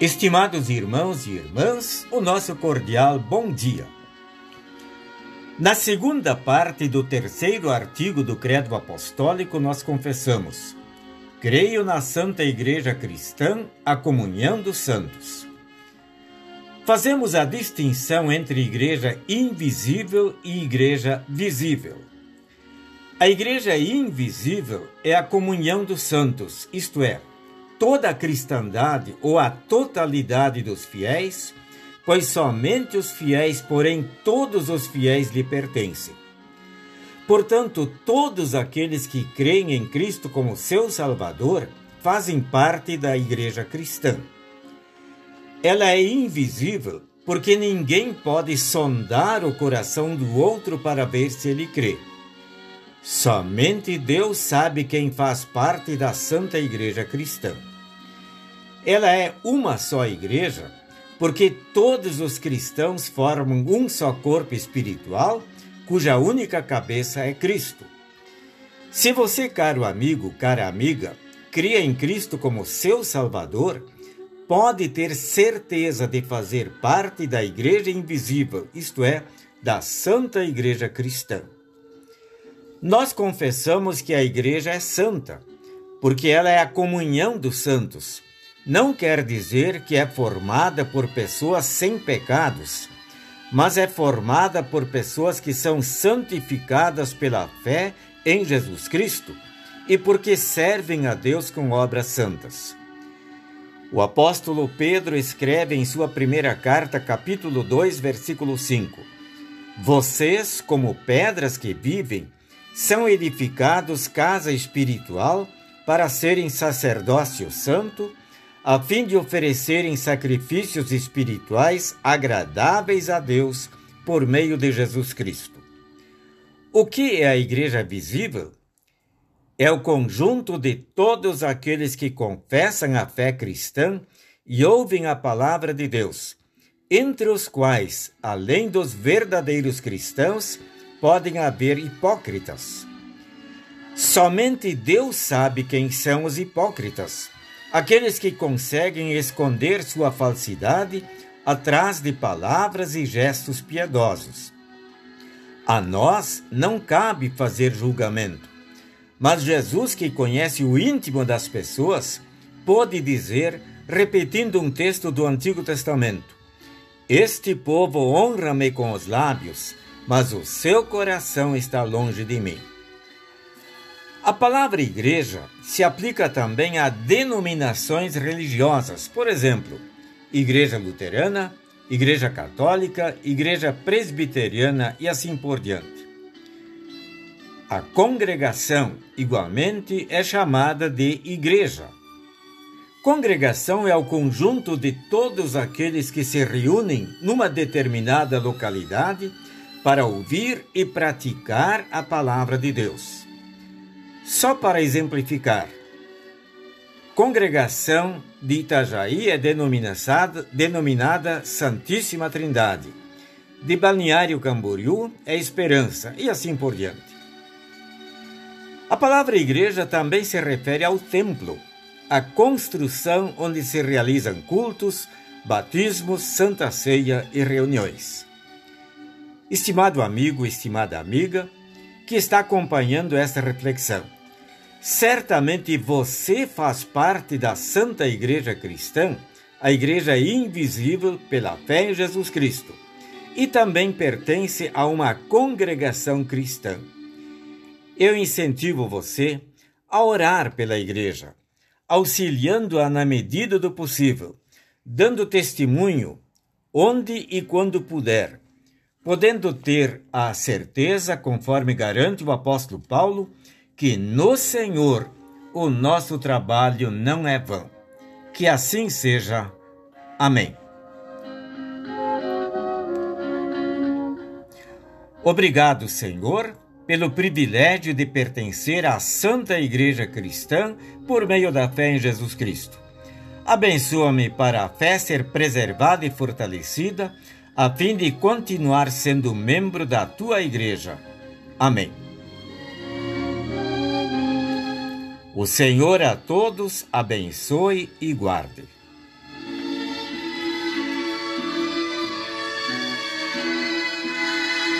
Estimados irmãos e irmãs, o nosso cordial bom dia. Na segunda parte do terceiro artigo do Credo Apostólico, nós confessamos: Creio na Santa Igreja Cristã, a comunhão dos santos. Fazemos a distinção entre igreja invisível e igreja visível. A igreja invisível é a comunhão dos santos, isto é, toda a cristandade ou a totalidade dos fiéis, pois somente os fiéis, porém todos os fiéis lhe pertencem. Portanto, todos aqueles que creem em Cristo como seu Salvador fazem parte da igreja cristã. Ela é invisível porque ninguém pode sondar o coração do outro para ver se ele crê. Somente Deus sabe quem faz parte da Santa Igreja Cristã. Ela é uma só igreja porque todos os cristãos formam um só corpo espiritual cuja única cabeça é Cristo. Se você, caro amigo, cara amiga, cria em Cristo como seu Salvador, pode ter certeza de fazer parte da Igreja Invisível, isto é, da Santa Igreja Cristã. Nós confessamos que a Igreja é santa, porque ela é a comunhão dos santos. Não quer dizer que é formada por pessoas sem pecados, mas é formada por pessoas que são santificadas pela fé em Jesus Cristo e porque servem a Deus com obras santas. O apóstolo Pedro escreve em sua primeira carta, capítulo 2, versículo 5: Vocês, como pedras que vivem, são edificados casa espiritual para serem sacerdócio santo, a fim de oferecerem sacrifícios espirituais agradáveis a Deus por meio de Jesus Cristo. O que é a igreja visível? é o conjunto de todos aqueles que confessam a fé cristã e ouvem a palavra de Deus, entre os quais, além dos verdadeiros cristãos, podem haver hipócritas. Somente Deus sabe quem são os hipócritas, aqueles que conseguem esconder sua falsidade atrás de palavras e gestos piedosos. A nós não cabe fazer julgamento mas Jesus, que conhece o íntimo das pessoas, pode dizer, repetindo um texto do Antigo Testamento: Este povo honra-me com os lábios, mas o seu coração está longe de mim. A palavra igreja se aplica também a denominações religiosas, por exemplo, Igreja Luterana, Igreja Católica, Igreja Presbiteriana e assim por diante. A congregação, igualmente, é chamada de igreja. Congregação é o conjunto de todos aqueles que se reúnem numa determinada localidade para ouvir e praticar a palavra de Deus. Só para exemplificar, Congregação de Itajaí é denominada, denominada Santíssima Trindade. De Balneário Camboriú é Esperança e assim por diante. A palavra igreja também se refere ao templo, a construção onde se realizam cultos, batismos, santa ceia e reuniões. Estimado amigo, estimada amiga, que está acompanhando esta reflexão, certamente você faz parte da Santa Igreja Cristã, a igreja invisível pela fé em Jesus Cristo, e também pertence a uma congregação cristã. Eu incentivo você a orar pela igreja, auxiliando-a na medida do possível, dando testemunho onde e quando puder, podendo ter a certeza, conforme garante o apóstolo Paulo, que no Senhor o nosso trabalho não é vão. Que assim seja. Amém. Obrigado, Senhor pelo privilégio de pertencer à Santa Igreja Cristã por meio da fé em Jesus Cristo. Abençoa-me para a fé ser preservada e fortalecida, a fim de continuar sendo membro da tua igreja. Amém. O Senhor a todos abençoe e guarde.